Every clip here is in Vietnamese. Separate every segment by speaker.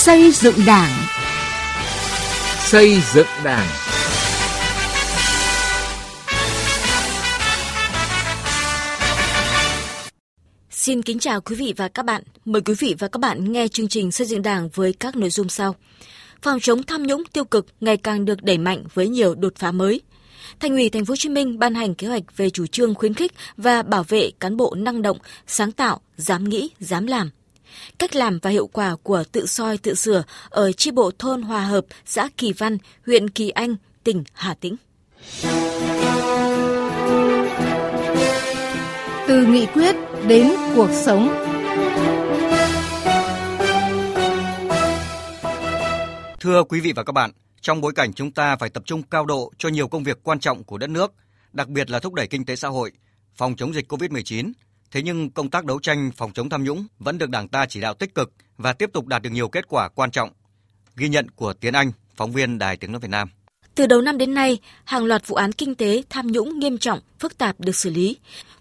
Speaker 1: Xây dựng Đảng.
Speaker 2: Xây dựng Đảng.
Speaker 3: Xin kính chào quý vị và các bạn. Mời quý vị và các bạn nghe chương trình Xây dựng Đảng với các nội dung sau. Phòng chống tham nhũng tiêu cực ngày càng được đẩy mạnh với nhiều đột phá mới. Thành ủy Thành phố Hồ Chí Minh ban hành kế hoạch về chủ trương khuyến khích và bảo vệ cán bộ năng động, sáng tạo, dám nghĩ, dám làm. Cách làm và hiệu quả của tự soi tự sửa ở chi bộ thôn Hòa Hợp, xã Kỳ Văn, huyện Kỳ Anh, tỉnh Hà Tĩnh.
Speaker 1: Từ nghị quyết đến cuộc sống.
Speaker 4: Thưa quý vị và các bạn, trong bối cảnh chúng ta phải tập trung cao độ cho nhiều công việc quan trọng của đất nước, đặc biệt là thúc đẩy kinh tế xã hội, phòng chống dịch COVID-19, thế nhưng công tác đấu tranh phòng chống tham nhũng vẫn được Đảng ta chỉ đạo tích cực và tiếp tục đạt được nhiều kết quả quan trọng. Ghi nhận của Tiến Anh, phóng viên Đài Tiếng nói Việt Nam.
Speaker 3: Từ đầu năm đến nay, hàng loạt vụ án kinh tế tham nhũng nghiêm trọng, phức tạp được xử lý.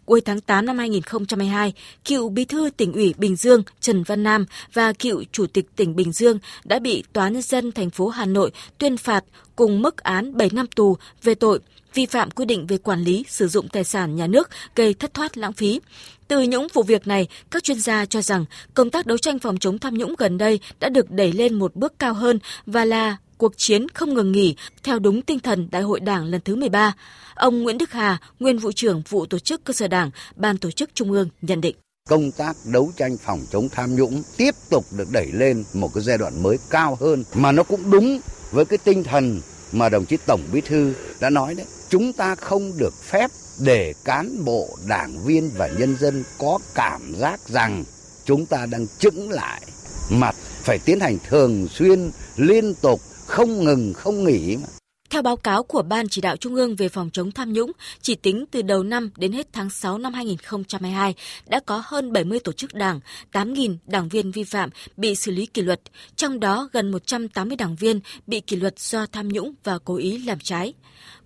Speaker 3: Cuối tháng 8 năm 2022, cựu bí thư tỉnh ủy Bình Dương Trần Văn Nam và cựu chủ tịch tỉnh Bình Dương đã bị Tòa nhân dân thành phố Hà Nội tuyên phạt cùng mức án 7 năm tù về tội vi phạm quy định về quản lý sử dụng tài sản nhà nước gây thất thoát lãng phí. Từ những vụ việc này, các chuyên gia cho rằng công tác đấu tranh phòng chống tham nhũng gần đây đã được đẩy lên một bước cao hơn và là cuộc chiến không ngừng nghỉ theo đúng tinh thần Đại hội Đảng lần thứ 13. Ông Nguyễn Đức Hà, nguyên vụ trưởng vụ tổ chức cơ sở Đảng, Ban tổ chức Trung ương nhận định
Speaker 5: công tác đấu tranh phòng chống tham nhũng tiếp tục được đẩy lên một cái giai đoạn mới cao hơn mà nó cũng đúng với cái tinh thần mà đồng chí Tổng Bí thư đã nói đấy. Chúng ta không được phép để cán bộ, đảng viên và nhân dân có cảm giác rằng chúng ta đang chững lại mặt phải tiến hành thường xuyên liên tục không ngừng không nghỉ mà.
Speaker 3: Theo báo cáo của Ban Chỉ đạo Trung ương về phòng chống tham nhũng, chỉ tính từ đầu năm đến hết tháng 6 năm 2022 đã có hơn 70 tổ chức đảng, 8.000 đảng viên vi phạm bị xử lý kỷ luật, trong đó gần 180 đảng viên bị kỷ luật do tham nhũng và cố ý làm trái.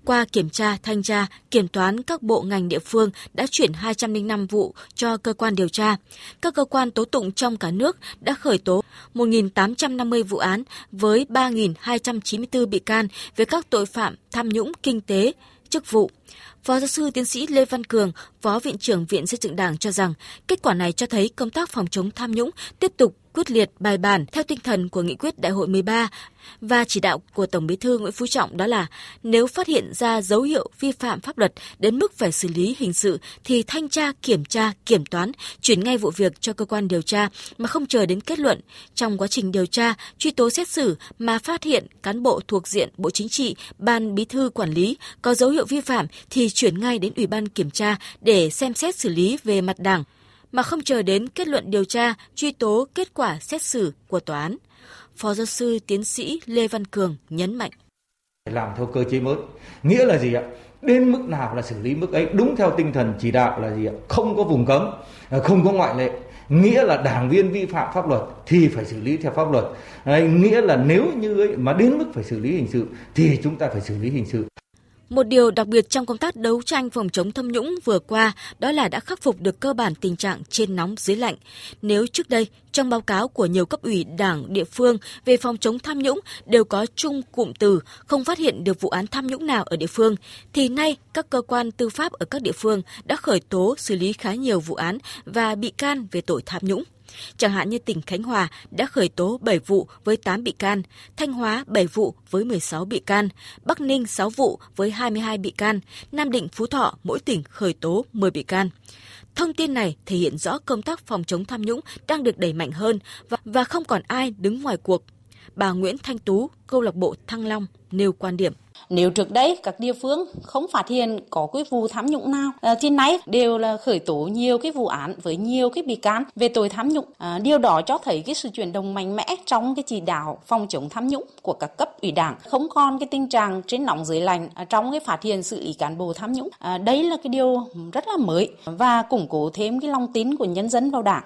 Speaker 3: Qua kiểm tra, thanh tra, kiểm toán các bộ ngành địa phương đã chuyển 205 vụ cho cơ quan điều tra. Các cơ quan tố tụng trong cả nước đã khởi tố 1.850 vụ án với 3.294 bị can về các tội phạm tham nhũng kinh tế, chức vụ. Phó giáo sư tiến sĩ Lê Văn Cường, Phó Viện trưởng Viện Xây dựng Đảng cho rằng kết quả này cho thấy công tác phòng chống tham nhũng tiếp tục quyết liệt bài bản theo tinh thần của nghị quyết đại hội 13 và chỉ đạo của Tổng Bí thư Nguyễn Phú Trọng đó là nếu phát hiện ra dấu hiệu vi phạm pháp luật đến mức phải xử lý hình sự thì thanh tra, kiểm tra, kiểm toán, chuyển ngay vụ việc cho cơ quan điều tra mà không chờ đến kết luận. Trong quá trình điều tra, truy tố xét xử mà phát hiện cán bộ thuộc diện Bộ Chính trị, Ban Bí thư quản lý có dấu hiệu vi phạm thì chuyển ngay đến Ủy ban kiểm tra để xem xét xử lý về mặt đảng mà không chờ đến kết luận điều tra, truy tố kết quả xét xử của tòa án. Phó giáo sư tiến sĩ Lê Văn Cường nhấn mạnh.
Speaker 6: Làm theo cơ chế mới, nghĩa là gì ạ? Đến mức nào là xử lý mức ấy, đúng theo tinh thần chỉ đạo là gì ạ? Không có vùng cấm, à, không có ngoại lệ, nghĩa là đảng viên vi phạm pháp luật thì phải xử lý theo pháp luật Đấy, nghĩa là nếu như ấy, mà đến mức phải xử lý hình sự thì chúng ta phải xử lý hình sự
Speaker 3: một điều đặc biệt trong công tác đấu tranh phòng chống tham nhũng vừa qua đó là đã khắc phục được cơ bản tình trạng trên nóng dưới lạnh. Nếu trước đây trong báo cáo của nhiều cấp ủy đảng địa phương về phòng chống tham nhũng đều có chung cụm từ không phát hiện được vụ án tham nhũng nào ở địa phương, thì nay các cơ quan tư pháp ở các địa phương đã khởi tố xử lý khá nhiều vụ án và bị can về tội tham nhũng. Chẳng hạn như tỉnh Khánh Hòa đã khởi tố 7 vụ với 8 bị can, Thanh Hóa 7 vụ với 16 bị can, Bắc Ninh 6 vụ với 22 bị can, Nam Định Phú Thọ mỗi tỉnh khởi tố 10 bị can. Thông tin này thể hiện rõ công tác phòng chống tham nhũng đang được đẩy mạnh hơn và, và không còn ai đứng ngoài cuộc. Bà Nguyễn Thanh Tú, câu lạc bộ Thăng Long nêu quan điểm.
Speaker 7: Nếu trước đây các địa phương không phát hiện có cái vụ tham nhũng nào, à, thì nay đều là khởi tố nhiều cái vụ án với nhiều cái bị can về tội tham nhũng. À, điều đó cho thấy cái sự chuyển động mạnh mẽ trong cái chỉ đạo phòng chống tham nhũng của các cấp ủy đảng, không còn cái tình trạng trên nóng dưới lạnh à, trong cái phát hiện xử lý cán bộ tham nhũng. À, đây là cái điều rất là mới và củng cố thêm cái lòng tin của nhân dân vào đảng.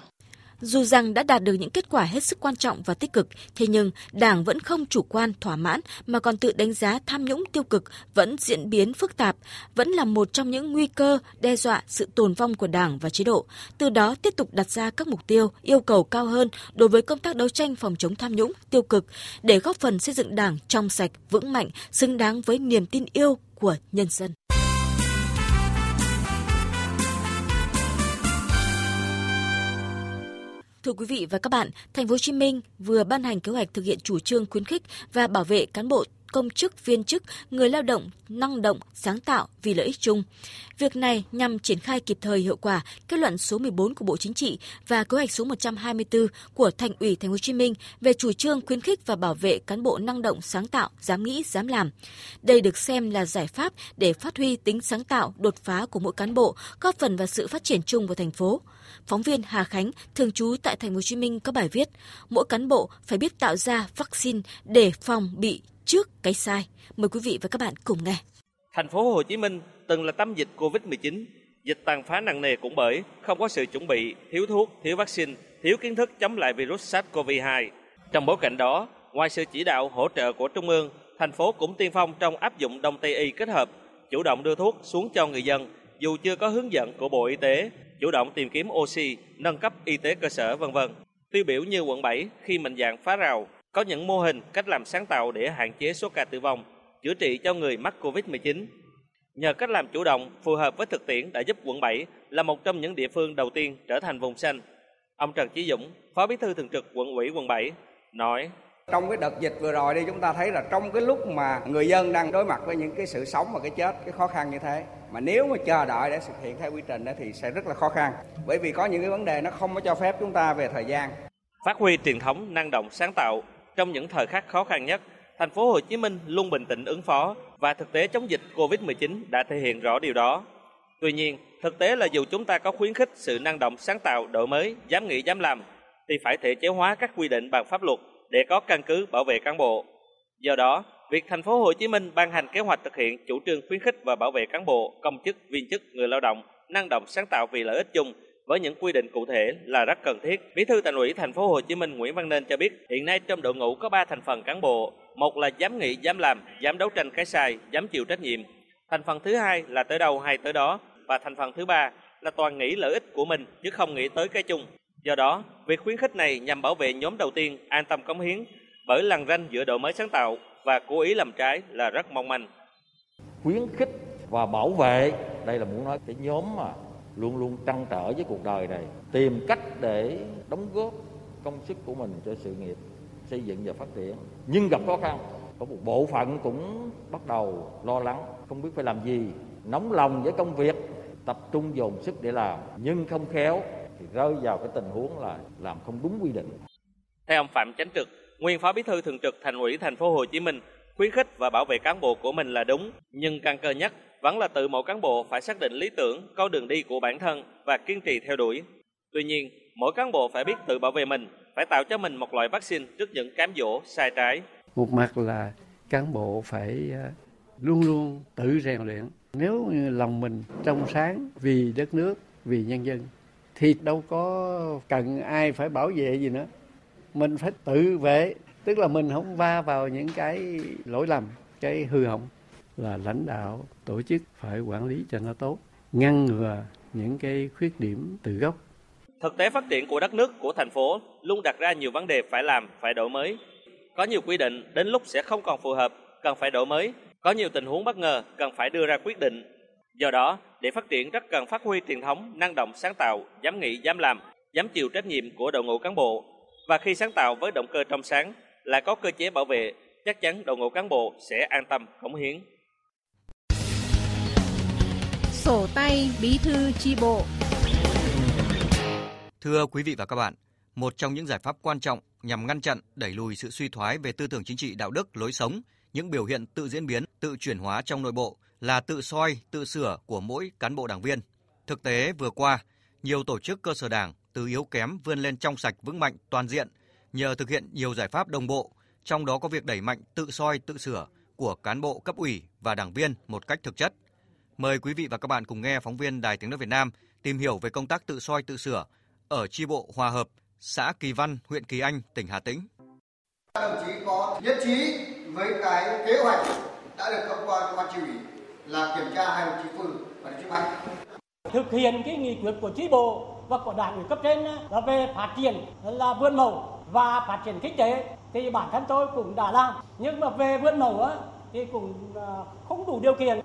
Speaker 3: Dù rằng đã đạt được những kết quả hết sức quan trọng và tích cực, thế nhưng Đảng vẫn không chủ quan thỏa mãn mà còn tự đánh giá tham nhũng tiêu cực vẫn diễn biến phức tạp, vẫn là một trong những nguy cơ đe dọa sự tồn vong của Đảng và chế độ. Từ đó tiếp tục đặt ra các mục tiêu, yêu cầu cao hơn đối với công tác đấu tranh phòng chống tham nhũng tiêu cực để góp phần xây dựng Đảng trong sạch, vững mạnh, xứng đáng với niềm tin yêu của nhân dân. Thưa quý vị và các bạn, Thành phố Hồ Chí Minh vừa ban hành kế hoạch thực hiện chủ trương khuyến khích và bảo vệ cán bộ công chức, viên chức, người lao động năng động, sáng tạo vì lợi ích chung. Việc này nhằm triển khai kịp thời hiệu quả kết luận số 14 của Bộ Chính trị và kế hoạch số 124 của Thành ủy Thành phố Hồ Chí Minh về chủ trương khuyến khích và bảo vệ cán bộ năng động, sáng tạo, dám nghĩ, dám làm. Đây được xem là giải pháp để phát huy tính sáng tạo, đột phá của mỗi cán bộ, góp phần vào sự phát triển chung của thành phố. Phóng viên Hà Khánh, thường trú tại Thành phố Hồ Chí Minh có bài viết: Mỗi cán bộ phải biết tạo ra vaccine để phòng bị trước cái sai. Mời quý vị và các bạn cùng nghe.
Speaker 8: Thành phố Hồ Chí Minh từng là tâm dịch Covid-19, dịch tàn phá nặng nề cũng bởi không có sự chuẩn bị, thiếu thuốc, thiếu vaccine, thiếu kiến thức chống lại virus SARS-CoV-2. Trong bối cảnh đó, ngoài sự chỉ đạo hỗ trợ của Trung ương, thành phố cũng tiên phong trong áp dụng Đông Tây y kết hợp, chủ động đưa thuốc xuống cho người dân dù chưa có hướng dẫn của Bộ Y tế, chủ động tìm kiếm oxy, nâng cấp y tế cơ sở vân vân. Tiêu biểu như quận 7 khi mạnh dạng phá rào, có những mô hình, cách làm sáng tạo để hạn chế số ca tử vong, chữa trị cho người mắc Covid-19. Nhờ cách làm chủ động, phù hợp với thực tiễn đã giúp quận 7 là một trong những địa phương đầu tiên trở thành vùng xanh. Ông Trần Chí Dũng, Phó Bí thư Thường trực quận ủy quận 7, nói
Speaker 9: trong cái đợt dịch vừa rồi đi chúng ta thấy là trong cái lúc mà người dân đang đối mặt với những cái sự sống và cái chết cái khó khăn như thế mà nếu mà chờ đợi để thực hiện theo quy trình đó thì sẽ rất là khó khăn bởi vì có những cái vấn đề nó không có cho phép chúng ta về thời gian
Speaker 8: phát huy truyền thống năng động sáng tạo trong những thời khắc khó khăn nhất, thành phố Hồ Chí Minh luôn bình tĩnh ứng phó và thực tế chống dịch Covid-19 đã thể hiện rõ điều đó. Tuy nhiên, thực tế là dù chúng ta có khuyến khích sự năng động sáng tạo, đổi mới, dám nghĩ dám làm, thì phải thể chế hóa các quy định bằng pháp luật để có căn cứ bảo vệ cán bộ. Do đó, việc thành phố Hồ Chí Minh ban hành kế hoạch thực hiện chủ trương khuyến khích và bảo vệ cán bộ, công chức, viên chức, người lao động năng động sáng tạo vì lợi ích chung với những quy định cụ thể là rất cần thiết. Bí thư Thành ủy Thành phố Hồ Chí Minh Nguyễn Văn Nên cho biết, hiện nay trong đội ngũ có 3 thành phần cán bộ, một là dám nghĩ, dám làm, dám đấu tranh cái sai, dám chịu trách nhiệm. Thành phần thứ hai là tới đâu hay tới đó và thành phần thứ ba là toàn nghĩ lợi ích của mình chứ không nghĩ tới cái chung. Do đó, việc khuyến khích này nhằm bảo vệ nhóm đầu tiên an tâm cống hiến bởi lằn ranh giữa đổi mới sáng tạo và cố ý làm trái là rất mong manh.
Speaker 6: Khuyến khích và bảo vệ, đây là muốn nói cái nhóm mà luôn luôn trăn trở với cuộc đời này, tìm cách để đóng góp công sức của mình cho sự nghiệp, xây dựng và phát triển. Nhưng gặp khó khăn, có một bộ phận cũng bắt đầu lo lắng, không biết phải làm gì. Nóng lòng với công việc, tập trung dồn sức để làm, nhưng không khéo thì rơi vào cái tình huống là làm không đúng quy định.
Speaker 8: Theo ông Phạm Chánh Trực, nguyên phó bí thư thường trực thành ủy thành phố Hồ Chí Minh khuyến khích và bảo vệ cán bộ của mình là đúng nhưng căn cơ nhất vẫn là tự mỗi cán bộ phải xác định lý tưởng, con đường đi của bản thân và kiên trì theo đuổi. Tuy nhiên, mỗi cán bộ phải biết tự bảo vệ mình, phải tạo cho mình một loại vaccine trước những cám dỗ sai trái.
Speaker 10: Một mặt là cán bộ phải ờ, luôn luôn tự rèn luyện. Nếu như lòng mình trong sáng vì đất nước, vì nhân dân thì đâu có cần ai phải bảo vệ gì nữa. Mình phải tự vệ, tức là mình không va vào những cái lỗi lầm, cái hư hỏng. Là lãnh đạo tổ chức phải quản lý cho nó tốt ngăn ngừa những cái khuyết điểm từ gốc.
Speaker 8: Thực tế phát triển của đất nước của thành phố luôn đặt ra nhiều vấn đề phải làm phải đổi mới. Có nhiều quy định đến lúc sẽ không còn phù hợp cần phải đổi mới. Có nhiều tình huống bất ngờ cần phải đưa ra quyết định. Do đó để phát triển rất cần phát huy truyền thống năng động sáng tạo dám nghĩ dám làm dám chịu trách nhiệm của đội ngũ cán bộ. Và khi sáng tạo với động cơ trong sáng là có cơ chế bảo vệ chắc chắn đội ngũ cán bộ sẽ an tâm cống hiến
Speaker 1: sổ tay bí thư chi bộ.
Speaker 4: Thưa quý vị và các bạn, một trong những giải pháp quan trọng nhằm ngăn chặn, đẩy lùi sự suy thoái về tư tưởng chính trị, đạo đức, lối sống, những biểu hiện tự diễn biến, tự chuyển hóa trong nội bộ là tự soi, tự sửa của mỗi cán bộ đảng viên. Thực tế vừa qua, nhiều tổ chức cơ sở đảng từ yếu kém vươn lên trong sạch vững mạnh toàn diện nhờ thực hiện nhiều giải pháp đồng bộ, trong đó có việc đẩy mạnh tự soi, tự sửa của cán bộ cấp ủy và đảng viên một cách thực chất – Mời quý vị và các bạn cùng nghe phóng viên Đài Tiếng nói Việt Nam tìm hiểu về công tác tự soi tự sửa ở chi bộ Hòa Hợp, xã Kỳ Văn, huyện Kỳ Anh, tỉnh Hà Tĩnh.
Speaker 11: Đồng chí có nhất trí với cái kế hoạch đã được thông qua ban chỉ ủy là kiểm tra hai đồng chí Phừ và đồng chí Mạnh.
Speaker 12: Thực hiện cái nghị quyết của chi bộ và của đảng ủy cấp trên là về phát triển là vườn mẫu và phát triển kinh tế thì bản thân tôi cũng đã làm. Nhưng mà về vườn mẫu á, thì cũng à, không đủ điều kiện.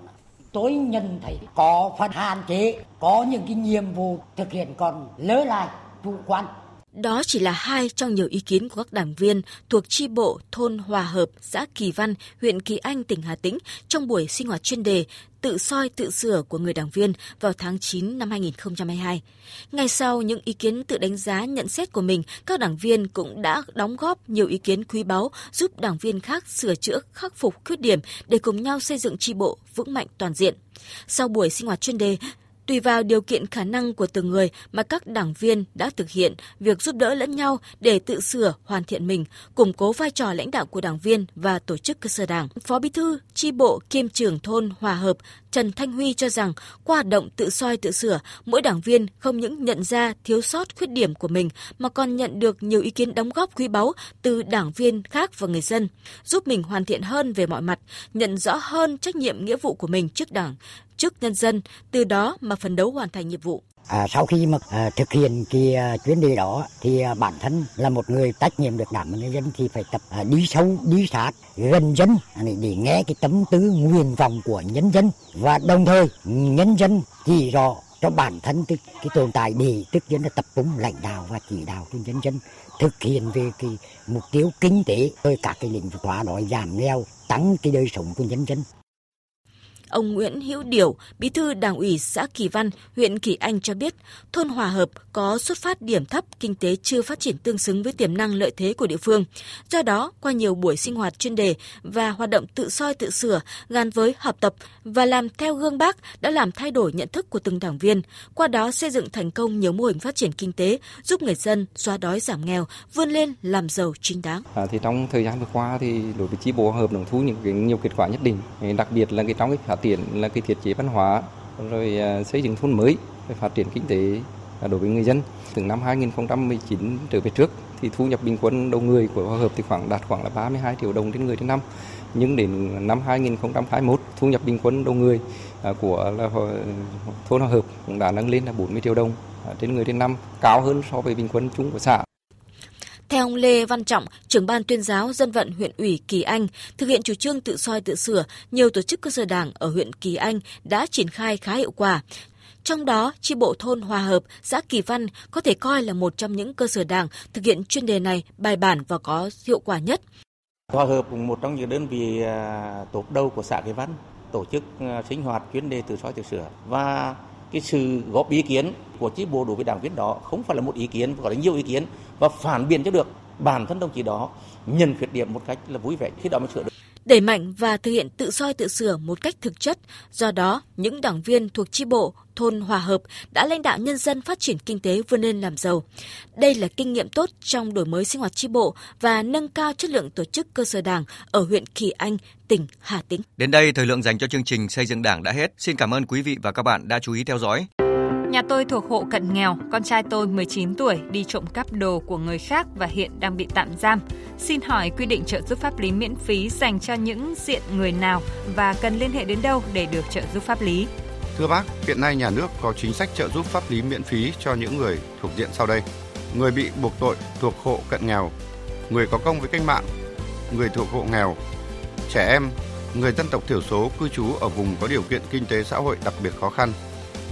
Speaker 13: Tôi nhận thấy có phần hạn chế, có những cái nhiệm vụ thực hiện còn lỡ lại chủ quan
Speaker 3: đó chỉ là hai trong nhiều ý kiến của các đảng viên thuộc tri bộ thôn Hòa Hợp, xã Kỳ Văn, huyện Kỳ Anh, tỉnh Hà Tĩnh trong buổi sinh hoạt chuyên đề tự soi tự sửa của người đảng viên vào tháng 9 năm 2022. Ngay sau những ý kiến tự đánh giá nhận xét của mình, các đảng viên cũng đã đóng góp nhiều ý kiến quý báu giúp đảng viên khác sửa chữa, khắc phục khuyết điểm để cùng nhau xây dựng tri bộ vững mạnh toàn diện. Sau buổi sinh hoạt chuyên đề, Tùy vào điều kiện khả năng của từng người mà các đảng viên đã thực hiện việc giúp đỡ lẫn nhau để tự sửa, hoàn thiện mình, củng cố vai trò lãnh đạo của đảng viên và tổ chức cơ sở đảng. Phó Bí thư, tri bộ kiêm trưởng thôn Hòa Hợp Trần Thanh Huy cho rằng qua hoạt động tự soi tự sửa, mỗi đảng viên không những nhận ra thiếu sót khuyết điểm của mình mà còn nhận được nhiều ý kiến đóng góp quý báu từ đảng viên khác và người dân, giúp mình hoàn thiện hơn về mọi mặt, nhận rõ hơn trách nhiệm nghĩa vụ của mình trước đảng, chức nhân dân, từ đó mà phấn đấu hoàn thành nhiệm vụ.
Speaker 13: À, sau khi mà à, thực hiện cái à, chuyến đi đó thì à, bản thân là một người trách nhiệm được đảng và nhân dân thì phải tập à, đi sâu đi sát gần dân à, để, để nghe cái tấm tư nguyện vọng của nhân dân và đồng thời nhân dân chỉ rõ cho bản thân cái, cái tồn tại để tức dân là tập trung lãnh đạo và chỉ đạo cho nhân dân thực hiện về cái mục tiêu kinh tế rồi các cái lĩnh vực hóa đói giảm nghèo tăng cái đời sống của nhân dân
Speaker 3: Ông Nguyễn Hữu Điểu, Bí thư Đảng ủy xã Kỳ Văn, huyện Kỳ Anh cho biết, thôn Hòa Hợp có xuất phát điểm thấp, kinh tế chưa phát triển tương xứng với tiềm năng lợi thế của địa phương. Do đó, qua nhiều buổi sinh hoạt chuyên đề và hoạt động tự soi tự sửa gắn với học tập và làm theo gương bác đã làm thay đổi nhận thức của từng đảng viên, qua đó xây dựng thành công nhiều mô hình phát triển kinh tế, giúp người dân xóa đói giảm nghèo, vươn lên làm giàu chính đáng.
Speaker 14: À, thì trong thời gian vừa qua thì đối với chi bộ hợp đồng thu những cái nhiều kết quả nhất định, đặc biệt là cái trong cái phát triển là cái thiết chế văn hóa, rồi à, xây dựng thôn mới, rồi phát triển kinh tế à, đối với người dân. Từ năm 2019 trở về trước thì thu nhập bình quân đầu người của Hòa Hợp thì khoảng đạt khoảng là 32 triệu đồng trên người trên năm. Nhưng đến năm 2021 thu nhập bình quân đầu người à, của là thôn Hòa Hợp cũng đã nâng lên là 40 triệu đồng trên người trên năm, cao hơn so với bình quân chung của xã
Speaker 3: theo ông Lê Văn Trọng, trưởng ban tuyên giáo dân vận huyện ủy Kỳ Anh, thực hiện chủ trương tự soi tự sửa, nhiều tổ chức cơ sở đảng ở huyện Kỳ Anh đã triển khai khá hiệu quả. Trong đó, chi bộ thôn Hòa Hợp, xã Kỳ Văn có thể coi là một trong những cơ sở đảng thực hiện chuyên đề này bài bản và có hiệu quả nhất.
Speaker 15: Hòa Hợp cũng một trong những đơn vị à, tốt đầu của xã Kỳ Văn tổ chức à, sinh hoạt chuyên đề tự soi tự sửa và cái sự góp ý kiến của chi bộ đối với đảng viên đó không phải là một ý kiến mà có là nhiều ý kiến và phản biện cho được bản thân đồng chí đó nhận khuyết điểm một cách là vui vẻ khi đó mới sửa được
Speaker 3: đẩy mạnh và thực hiện tự soi tự sửa một cách thực chất. Do đó, những đảng viên thuộc chi bộ, thôn Hòa Hợp đã lãnh đạo nhân dân phát triển kinh tế vươn lên làm giàu. Đây là kinh nghiệm tốt trong đổi mới sinh hoạt chi bộ và nâng cao chất lượng tổ chức cơ sở đảng ở huyện Kỳ Anh, tỉnh Hà Tĩnh.
Speaker 4: Đến đây, thời lượng dành cho chương trình xây dựng đảng đã hết. Xin cảm ơn quý vị và các bạn đã chú ý theo dõi.
Speaker 1: Nhà tôi thuộc hộ cận nghèo, con trai tôi 19 tuổi đi trộm cắp đồ của người khác và hiện đang bị tạm giam. Xin hỏi quy định trợ giúp pháp lý miễn phí dành cho những diện người nào và cần liên hệ đến đâu để được trợ giúp pháp lý?
Speaker 16: Thưa bác, hiện nay nhà nước có chính sách trợ giúp pháp lý miễn phí cho những người thuộc diện sau đây. Người bị buộc tội thuộc hộ cận nghèo, người có công với cách mạng, người thuộc hộ nghèo, trẻ em, người dân tộc thiểu số cư trú ở vùng có điều kiện kinh tế xã hội đặc biệt khó khăn,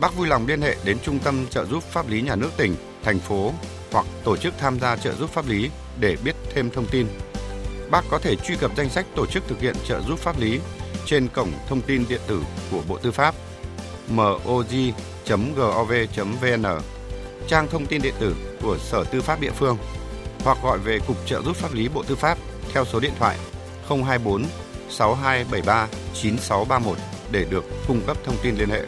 Speaker 16: Bác vui lòng liên hệ đến Trung tâm trợ giúp pháp lý nhà nước tỉnh, thành phố hoặc tổ chức tham gia trợ giúp pháp lý để biết thêm thông tin. Bác có thể truy cập danh sách tổ chức thực hiện trợ giúp pháp lý trên cổng thông tin điện tử của Bộ Tư pháp moj.gov.vn, trang thông tin điện tử của Sở Tư pháp địa phương hoặc gọi về Cục Trợ giúp pháp lý Bộ Tư pháp theo số điện thoại 024 6273 9631 để được cung cấp thông tin liên hệ.